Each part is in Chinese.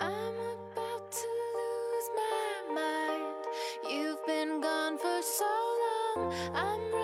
I'm about to lose my mind. You've been gone for so long. I'm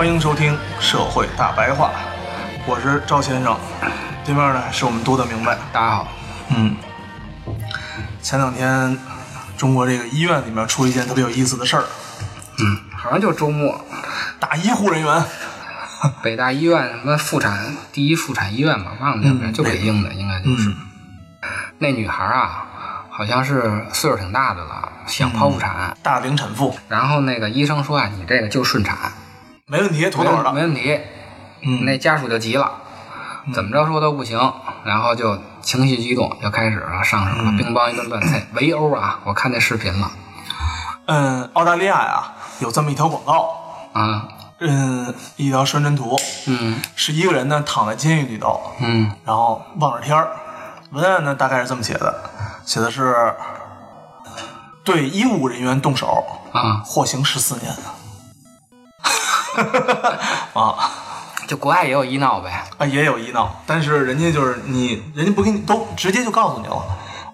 欢迎收听《社会大白话》，我是赵先生，对面呢是我们多的明白。大家好，嗯，前两天中国这个医院里面出一件特别有意思的事儿，好像就周末，打医护人员，北大医院什么妇产第一妇产医院吧，忘了就北京的，应该就是。那女孩啊，好像是岁数挺大的了，想剖腹产，大龄产妇，然后那个医生说啊，你这个就顺产，没问题，妥妥的。没问题。嗯那家属就急了，怎么着说都不行，然后就情绪激动，就开始了上手了，乒乓一顿乱菜，围殴啊！我看那视频了嗯，澳大利亚呀有这么一条广告，啊，嗯，一条宣传图，嗯是一个人呢躺在监狱里头，嗯然后望着天儿，文案呢大概是这么写的，写的是对医务人员动手，啊，获刑十四年。啊就国外也有医闹呗，啊，也有医闹，但是人家就是你，人家不给你都直接就告诉你了，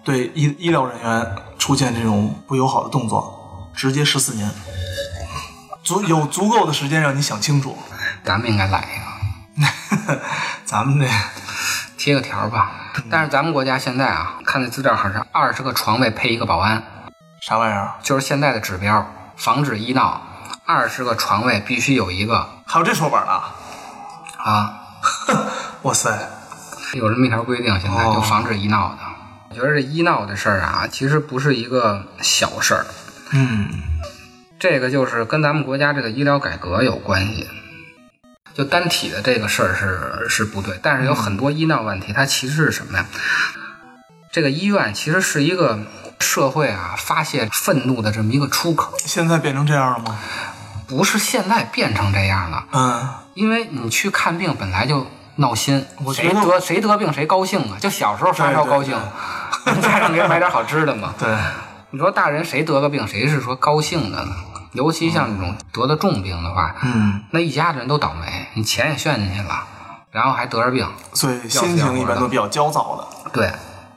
对医医疗人员出现这种不友好的动作，直接十四年，足有足够的时间让你想清楚。咱们应该来一个。咱们这贴个条儿吧。但是咱们国家现在啊，看那资料好像是二十个床位配一个保安，啥玩意儿？就是现在的指标，防止医闹，二十个床位必须有一个还有这说法呢？啊，哇塞！有这么一条规定，现在哦就防止医闹的。我觉得这医闹的事儿啊，其实不是一个小事儿，嗯这个就是跟咱们国家这个医疗改革有关系。就单体的这个事儿是是不对，但是有很多医闹问题，它其实是什么呀？这个医院其实是一个社会啊发泄愤怒的这么一个出口，现在变成这样了吗？不是现在变成这样了，嗯，因为你去看病本来就闹心，谁我觉得得谁得病谁高兴啊？就小时候发烧高兴，家长给买点好吃的嘛。对，你说大人谁得个病谁是说高兴的呢？尤其像这种得了重病的话，嗯，那一家子人都倒霉，你钱也炫进去了，然后还得着病，所以心情一般都比较焦躁的。对，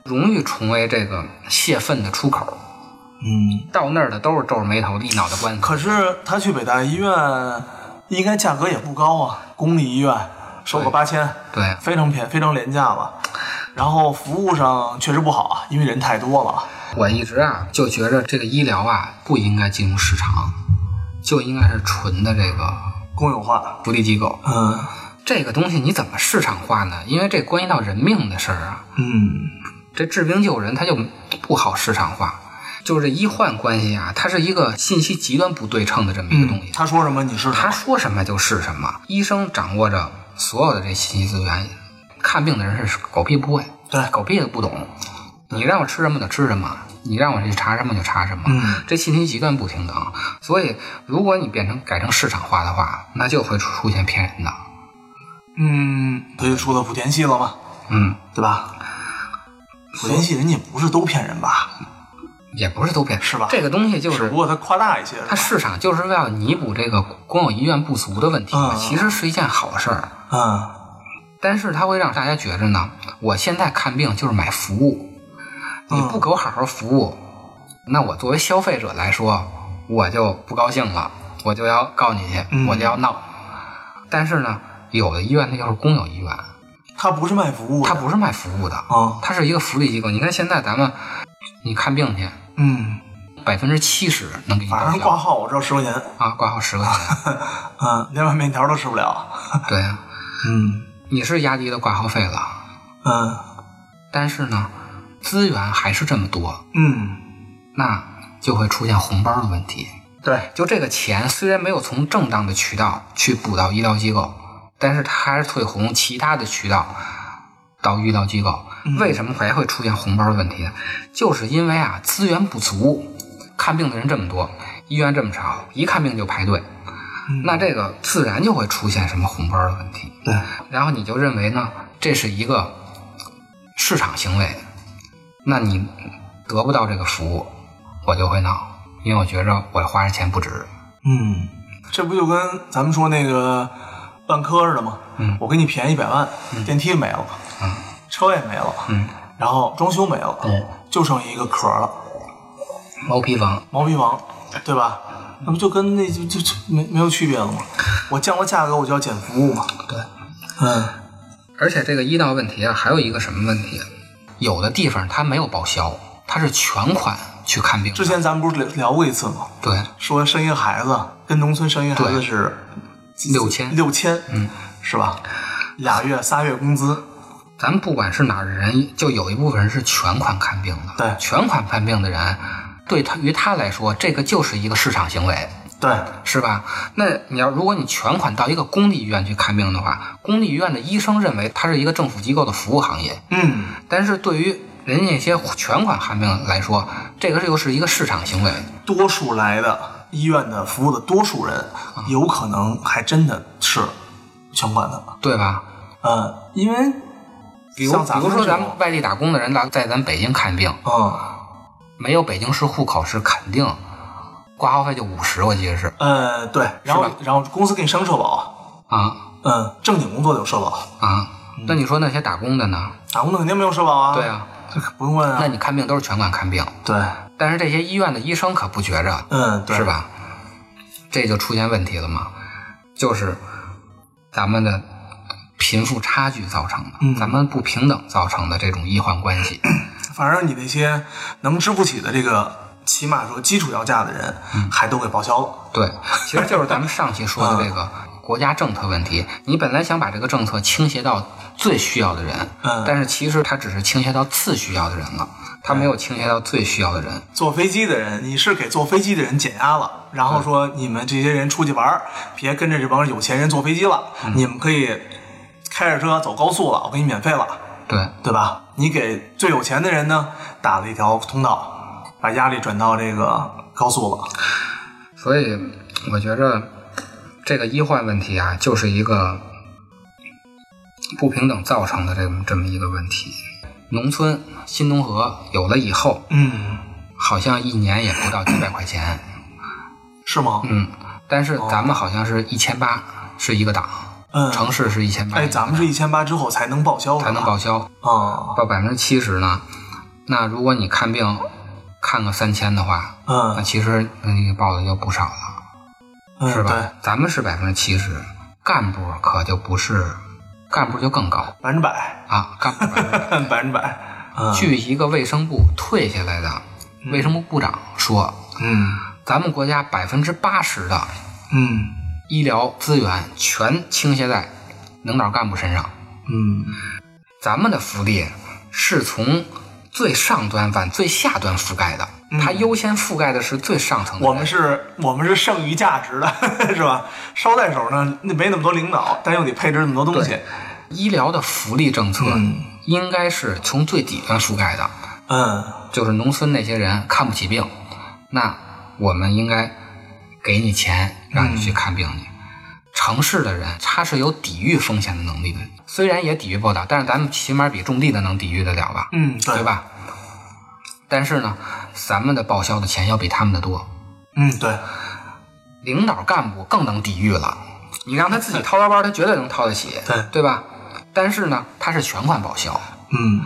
容易成为这个泄愤的出口。嗯，到那儿的都是皱着眉头一脑袋官司。可是他去北大医院，应该价格也不高啊，公立医院收个对八千，对非常便非常廉价了。然后服务上确实不好啊，因为人太多了。我一直啊就觉着这个医疗啊不应该进入市场，就应该是纯的这个公有化，福利机构。嗯这个东西你怎么市场化呢？因为这关系到人命的事儿啊，嗯这治病救人它就不好市场化。就是这医患关系啊，它是一个信息极端不对称的这么一个东西。他说什么你是他说什么就是什么，医生掌握着所有的这信息资源，看病的人是狗屁不会，对狗屁都不懂。你让我吃什么就吃什么，你让我去查什么就查什么，嗯这信息极端不平等。所以，如果你变成改成市场化的话，那就会出现骗人的。嗯，他就说到莆田系了吗，嗯，对吧？莆田系人家不是都骗人吧？也不是都变，是吧这个东西就是只不过它夸大一些，它市场就是为了弥补这个公有医院不足的问题，嗯其实是一件好事儿。嗯但是它会让大家觉着呢，我现在看病就是买服务，你不给我好好服务，那我作为消费者来说，我就不高兴了，我就要告你去，嗯我就要闹。但是呢，有的医院它就是公有医院，它不是卖服务的，它不是卖服务的，啊，它是一个福利机构。你看现在咱们，你看病去，嗯，百分之七十能给你反正挂号我知道十块钱，啊，挂号十块钱，嗯，连碗面条都吃不了，对呀、嗯。你是压低了挂号费了，嗯。但是呢，资源还是这么多，嗯，那就会出现红包的问题。对，就这个钱虽然没有从正当的渠道去补到医疗机构，但是它还是会从其他的渠道到医疗机构。为什么还会出现红包的问题呢？就是因为啊资源不足，看病的人这么多，医院这么少，一看病就排队，那这个自然就会出现什么红包的问题。对，然后你就认为呢，这是一个市场行为，那你得不到这个服务，我就会闹，因为我觉着我花这钱不值。嗯，这不就跟咱们说那个万科似的吗？嗯我给你便宜一百万，电梯没了，嗯车也没了，嗯，然后装修没了，对，就剩一个壳了，毛坯房，毛坯房，对吧？那不就跟那就就就没没有区别了吗？我降了价格，我就要减服务嘛。对，嗯而且这个医疗问题啊，还有一个什么问题？有的地方它没有报销，它是全款去看病。之前咱们不是聊聊过一次吗？对说生一个孩子跟农村生一个孩子对是六千，六千，嗯，是吧？俩月仨月工资，咱们不管是哪儿的人，就有一部分人是全款看病的。对全款看病的人，对他于他来说，这个就是一个市场行为。对，是吧？那你要如果你全款到一个公立医院去看病的话，公立医院的医生认为它是一个政府机构的服务行业，嗯，但是对于人家那些全款看病来说，这个又是一个市场行为。多数来的医院的服务的多数人，啊有可能还真的是全款的。对吧？嗯，因为比如比如说咱们外地打工的人来在咱北京看病，嗯没有北京市户口是肯定挂号费就五十，我记得是呃对，然后然后公司给你上社保，啊嗯，正经工作得有社保，啊。那你说那些打工的呢？打工的肯定没有社保啊。对，啊，这可不用问啊。那你看病都是全款看病，对，但是这些医院的医生可不觉着，嗯，对，是？吧？这就出现问题了嘛，就是咱们的贫富差距造成的，嗯咱们不平等造成的这种医患关系。反正你那些能支付起的这个，起码说基础要价的人，嗯还都给报销了。对，其实就是咱们上期说的这个国家政策问题。你本来想把这个政策倾斜到最需要的人，嗯但是其实它只是倾斜到次需要的人了，它没有倾斜到最需要的人。坐飞机的人，你是给坐飞机的人减压了，然后说你们这些人出去玩儿，别跟着这帮有钱人坐飞机了，你们可以开着车走高速了，我给你免费了，对，对吧？你给最有钱的人呢打了一条通道，把压力转到这个高速了。所以我觉着这个医患问题啊，就是一个不平等造成的这么这么一个问题。农村新农合有了以后，嗯，好像一年也不到几百块钱，是吗？嗯，但是咱们好像是一千八是一个档，嗯，城市是一千八，哎，咱们是一千八之后才能报销，才能报销，啊。报百分之七十呢。那如果你看病看个三千的话，嗯那嗯其实你报的就不少了。嗯，是吧？对，咱们是百分之七十，干部可就不是，干部就更高百分之百，啊，干部百分之百。百分之百。嗯据一个卫生部退下来的卫生部部长说，嗯咱们国家百分之八十的嗯医疗资源全倾斜在领导干部身上，嗯咱们的福利是从最上端往最下端覆盖的，它优先覆盖的是最上层我们是，我们是剩余价值的，是吧？捎带手呢，那没那么多领导，但又得配置那么多东西。医疗的福利政策嗯应该是从最底端覆盖的。嗯就是农村那些人看不起病，那我们应该给你钱让你去看病去。城市的人他是有抵御风险的能力的，虽然也抵御不了，但是咱们起码比种地的能抵御得了吧？嗯，对对？吧？但是呢，咱们的报销的钱要比他们的多，嗯，对，领导干部更能抵御了。你让他自己掏腰包，他绝对能掏得起，对对吧？但是呢，他是全款报销。嗯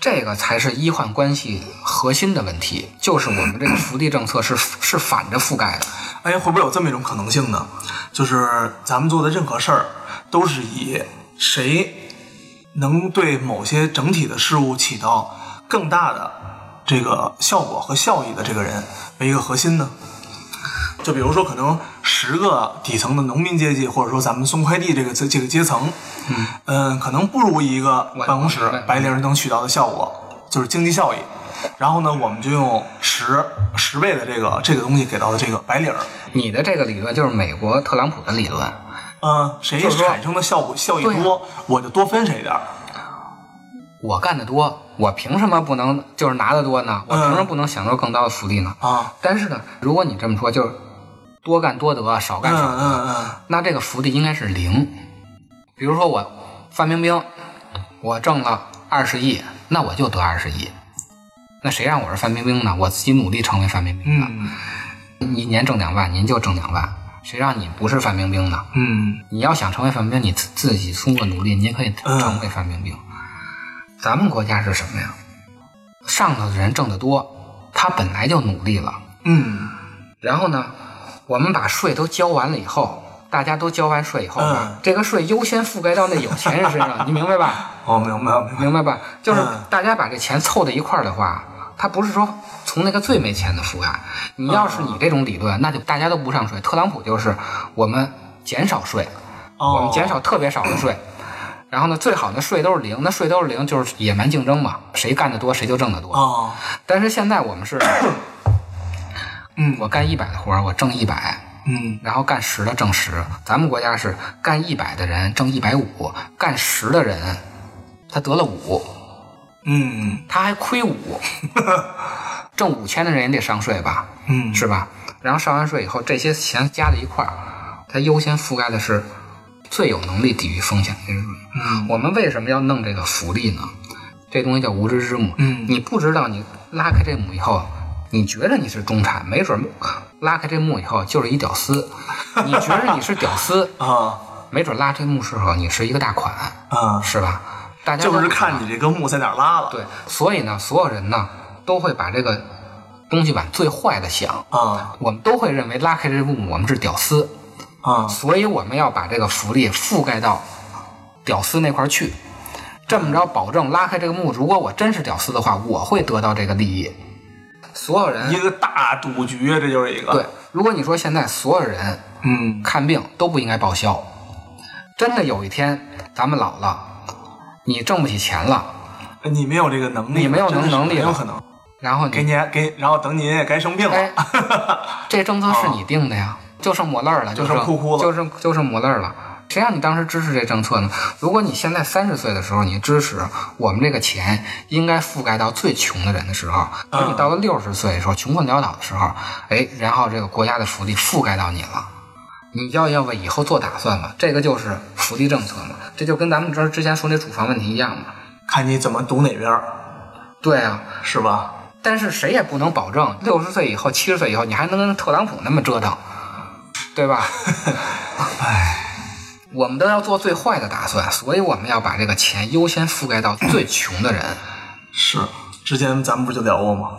这个才是医患关系核心的问题，就是我们这个福利政策是 是反着覆盖的。哎，会不会有这么一种可能性呢？就是咱们做的任何事儿，都是以谁能对某些整体的事物起到更大的这个效果和效益的这个人为一个核心呢？就比如说，可能十个底层的农民阶级，或者说咱们送快递这个这这个阶层，嗯、可能不如一个办公室白白领能取到的效果，就是经济效益。然后呢，我们就用十十倍的这个这个东西给到了这个白领，你的这个理论就是美国特朗普的理论，嗯，谁产生的效果效益多，我就多分谁点儿。我干得多，我凭什么不能就是拿得多呢？我凭什么不能享受更高的福利呢？啊，但是呢，如果你这么说，就是多干多得，少嗯干少得，嗯嗯，那这个福利应该是零。比如说我范冰冰，我挣了二十亿，那我就得二十亿。那谁让我是范冰冰呢？我自己努力成为范冰冰的。嗯一年挣两万，您就挣两万。谁让你不是范冰冰呢？嗯你要想成为范冰冰，你自自己通过努力，你也可以嗯成为范冰冰。咱们国家是什么呀？上头的人挣得多，他本来就努力了，嗯然后呢，我们把税都交完了以后，大家都交完税以后这个税优先覆盖到那有钱人身上，你明白吧？哦，明白明白。明白吧？就是嗯大家把这钱凑在一块儿的话，他不是说从那个最没钱的覆盖。你要是你这种理论，那就大家都不上税。特朗普就是我们减少税，哦我们减少特别少的税。然后呢，最好的税都是零，那税都是零，就是野蛮竞争嘛，谁干得多谁就挣得多。哦，但是现在我们是，嗯我干一百的活儿，我挣一百，嗯然后干十的挣十。咱们国家是干一百的人挣一百五，干十的人他得了五，嗯他还亏五，挣五千的人也得上税吧，嗯，是吧？然后上完税以后，这些钱加在一块儿，它优先覆盖的是最有能力抵御风险的人。嗯我们为什么要弄这个福利呢？这东西叫无知之母。嗯你不知道，你拉开这母以后，你觉得你是中产，没准拉开这幕以后就是一屌丝。你觉得你是屌丝，啊没准拉这幕时候你是一个大款，啊，是吧？大家就是看你这个幕在哪拉了。对，所以呢，所有人呢都会把这个东西往最坏的想，啊我们都会认为拉开这幕我们是屌丝，啊所以我们要把这个福利覆盖到屌丝那块儿去，这么着保证拉开这个幕，如果我真是屌丝的话，我会得到这个利益。所有人一个大赌局啊，这就是一个。对，，如果你说现在所有人嗯看病都不应该报销，真的有一天咱们老了，你挣不起钱了，你没有这个能力，你没有能能力没有可能。然后给你你给，然后等你也该生病哎了。这政策 是你定的呀，就剩抹泪儿了，就剩剩哭哭了就剩就剩抹泪儿了。谁让你当时支持这政策呢？如果你现在三十岁的时候，你支持我们这个钱应该覆盖到最穷的人的时候，等嗯你到了六十岁的时候，穷困潦倒的时候，哎，然后这个国家的福利覆盖到你了，你要要为以后做打算嘛？这个就是福利政策嘛，这就跟咱们这之前说那住房问题一样嘛。看你怎么赌哪边儿，对啊，是吧？但是谁也不能保证六十岁以后、七十岁以后，你还能跟特朗普那么折腾，对吧？唉，我们都要做最坏的打算，所以我们要把这个钱优先覆盖到最穷的人。是，之前咱们不是就聊过吗？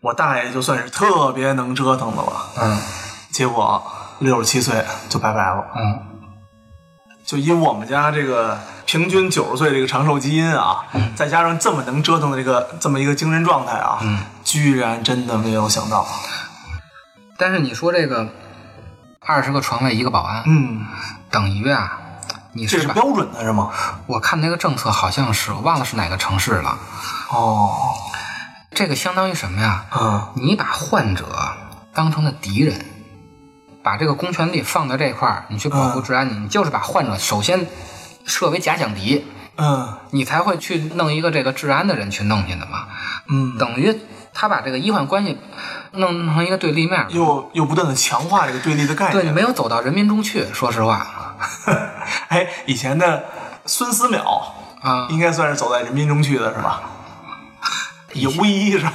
我大爷就算是特别能折腾的了，嗯结果六十七岁就拜拜了。嗯，就以我们家这个平均九十岁这个长寿基因啊，再加上这么能折腾的这个这么一个精神状态啊，居然真的没有想到。但是你说这个二十个床位一个保安，嗯，等于啊，你这是标准的是吗？我看那个政策好像是我忘了是哪个城市了，哦，这个相当于什么呀？嗯你把患者当成了敌人，把这个公权力放在这块儿，你去保护治安，你你就是把患者首先设为假想敌，嗯你才会去弄一个这个治安的人去弄去的嘛。嗯，等于他把这个医患关系弄弄成一个对立面，又又不断的强化这个对立的概念。对你没有走到人民中去。说实话 哎，以前的孙思邈啊，应该算是走在人民中去的是吧？也无一是吧？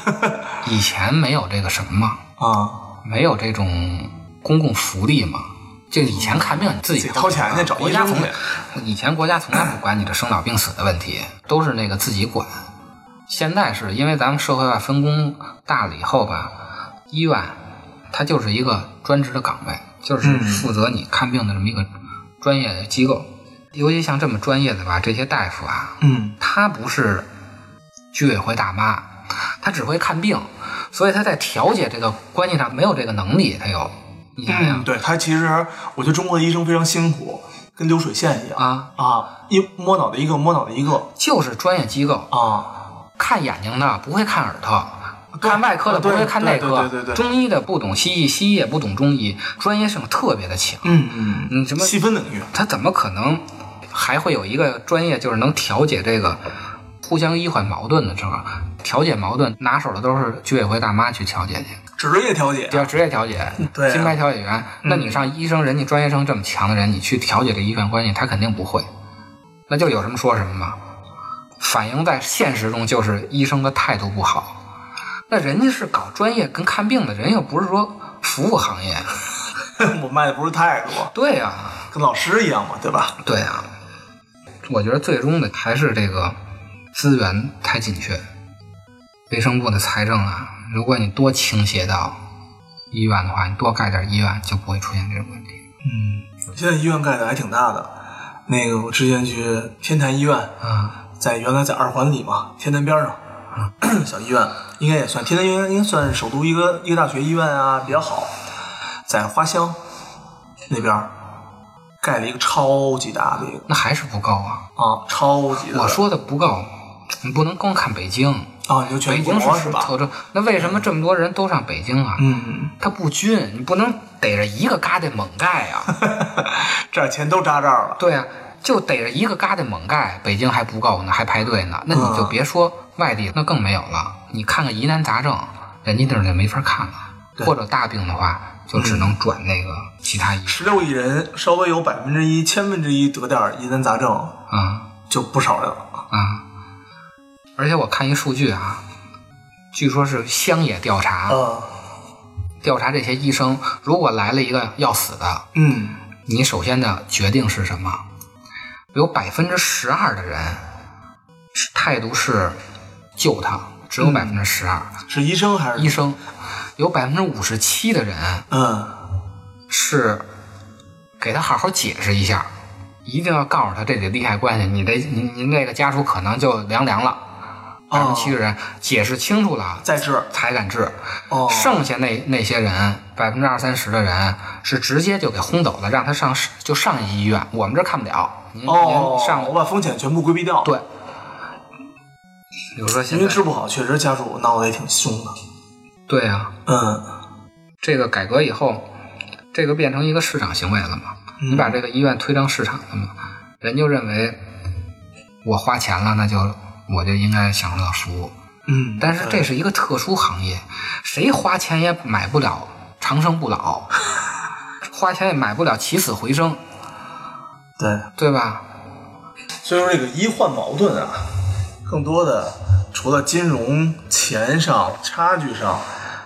以前没有这个什么嘛，啊，没有这种公共福利嘛，就以前看病你自己掏钱去找国家从医生去以前国家从来不管你的生老病死的问题，都是那个自己管。现在是因为咱们社会化分工大了以后吧，医院它就是一个专职的岗位，就是嗯负责你看病的这么一个专业的机构。尤其像这么专业的吧，这些大夫啊，嗯。他不是居委会大妈，他只会看病，所以他在调解这个关系上没有这个能力。他有，你想想、嗯，对他其实我觉得中国的医生非常辛苦，跟流水线一样。啊，啊，一摸脑袋一个摸脑袋一个。就是专业机构，啊，看眼睛的不会看耳朵，看外科的不会看内科，对对对对对。中医的不懂西医，西医也不懂中医，专业性特别的强。嗯嗯，嗯，什么细分领域，他怎么可能还会有一个专业，就是能调解这个互相医患矛盾的这个调解矛盾，拿手的都是居委会大妈去调解去，职业调解，叫职业调解，对啊。金牌调解员。那你上医生，人家专业性这么强的人，你去调解这医患关系，他肯定不会，那就有什么说什么嘛。反映在现实中就是医生的态度不好，那人家是搞专业跟看病的人，又不是说服务行业。我卖的不是态度，对呀、跟老师一样嘛，对吧？对啊，我觉得最终的还是这个资源太紧缺，卫生部的财政啊，如果你多倾斜到医院的话，你多盖点医院，就不会出现这种问题。嗯，现在医院盖的还挺大的。那个我之前去天坛医院，啊，在原来在二环里嘛，天坛边上，小医院应该也算天坛医院，应该算首都一个一个大学医院啊，比较好。在花乡那边儿盖了一个超级大的一个那还是不够啊！啊，超级大。我说的不够，你不能光看北京，啊，你就全北京国是吧？那为什么这么多人都上北京啊？嗯，它不均，你不能逮着一个疙瘩猛盖啊！这儿钱都扎这儿了。对啊，就逮着一个疙瘩猛盖，北京还不够呢，还排队呢。那你就别说外地，那更没有了。你看看疑难杂症，人家那儿就没法看了，或者大病的话，就只能转那个其他医院十六亿人，稍微有百分之一、千分之一得点儿疑难杂症，啊就不少人了。啊！而且我看一数据啊，据说是乡野调查，啊，调查这些医生，如果来了一个要死的，嗯，你首先的决定是什么？有百分之十二的人是态度是救他，只有百分之十二。是医生还是医生有百分之五十七的人嗯，是给他好好解释一下，一定要告诉他这得利害关系，你这您您这个家属可能就凉凉了。百分之七十人解释清楚了，再治才敢治。哦剩下那那些人，百分之二三十的人是直接就给轰走了，让他上就上医院，我们这儿看不了。您哦您，上我把风险全部规避掉。，对。比如说现在因为治不好，确实家属闹得也挺凶的。对啊，嗯，这个改革以后，这个变成一个市场行为了嘛？嗯你把这个医院推成市场了嘛？人就认为我花钱了，那就我就应该享受到服务。嗯，但是这是一个特殊行业，谁花钱也买不了长生不老，花钱也买不了起死回生，对，对吧？所以说这个医患矛盾啊，更多的除了金融钱上差距上，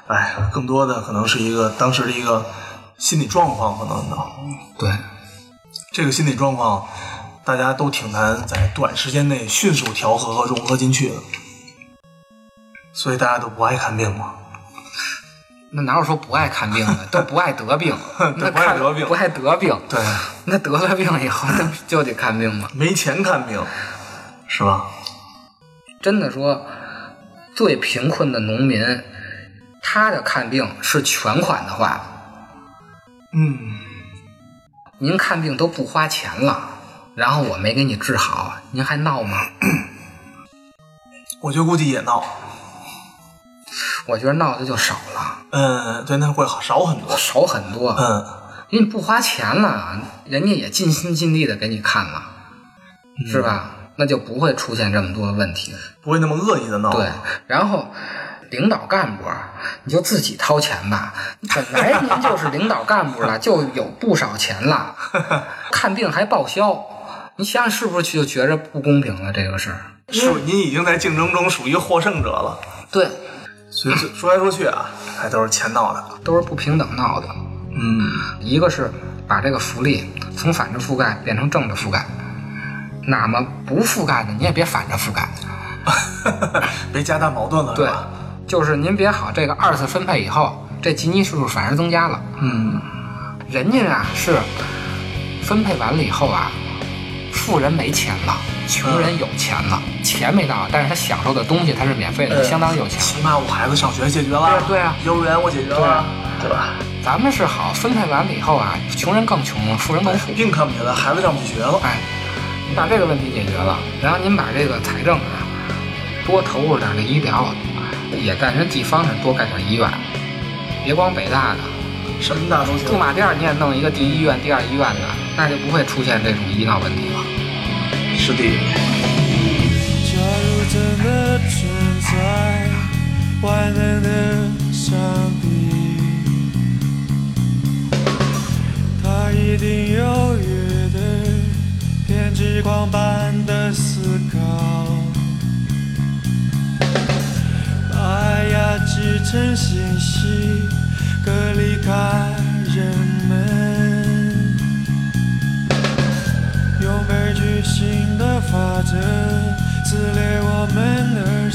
哎，更多的可能是一个当时的一个心理状况，可能的对，这个心理状况，大家都挺难在短时间内迅速调和和融合进去的，所以大家都不爱看病嘛。那哪有说不爱看病的，都不爱得病，那不爱得病不爱得病，对，那得了病以后，那就得看病嘛。没钱看病，是吧？真的说，最贫困的农民，他的看病是全款的话，嗯，您看病都不花钱了，然后我没给你治好，您还闹吗？我就估计也闹。我觉得闹的就少了，嗯，对，那会好少很多。少很多。嗯，因为你不花钱了，人家也尽心尽力的给你看了，是吧？那就不会出现这么多问题。不会那么恶意的闹。对，然后领导干部啊，你就自己掏钱吧。本来您就是领导干部了，就有不少钱了，看病还报销，你想想是不是就觉着不公平了这个事儿？是您已经在竞争中属于获胜者了。对，所以说说来说去啊，还都是钱闹的。都是不平等闹的。嗯一个是把这个福利从反着覆盖变成正着覆盖。那么不覆盖的，你也别反着覆盖。别加大矛盾了，对？，就是您别好，这个二次分配以后，这吉尼数反而增加了。嗯，人家啊是分配完了以后啊，富人没钱了，穷人有钱了，钱没到，但是他享受的东西他是免费的，呃相当有钱。起码我孩子上学解决了，对啊幼儿园我解决了，对吧？咱们是好，分配完了以后啊，穷人更穷，富人更富。并看不起来，孩子上不起学了，哎，你把这个问题解决了，然后您把这个财政啊多投入点这医疗，也在人地方上多盖点医院，别光北大的，什么大都行驻。马店儿你也弄一个第一医院、第二医院的，那就不会出现这种医闹问题了。是的，假如真的存在万能的上帝，他一定有约的偏执狂般的思考，把爱压制成信息，隔离开人们。新的法则撕裂我们的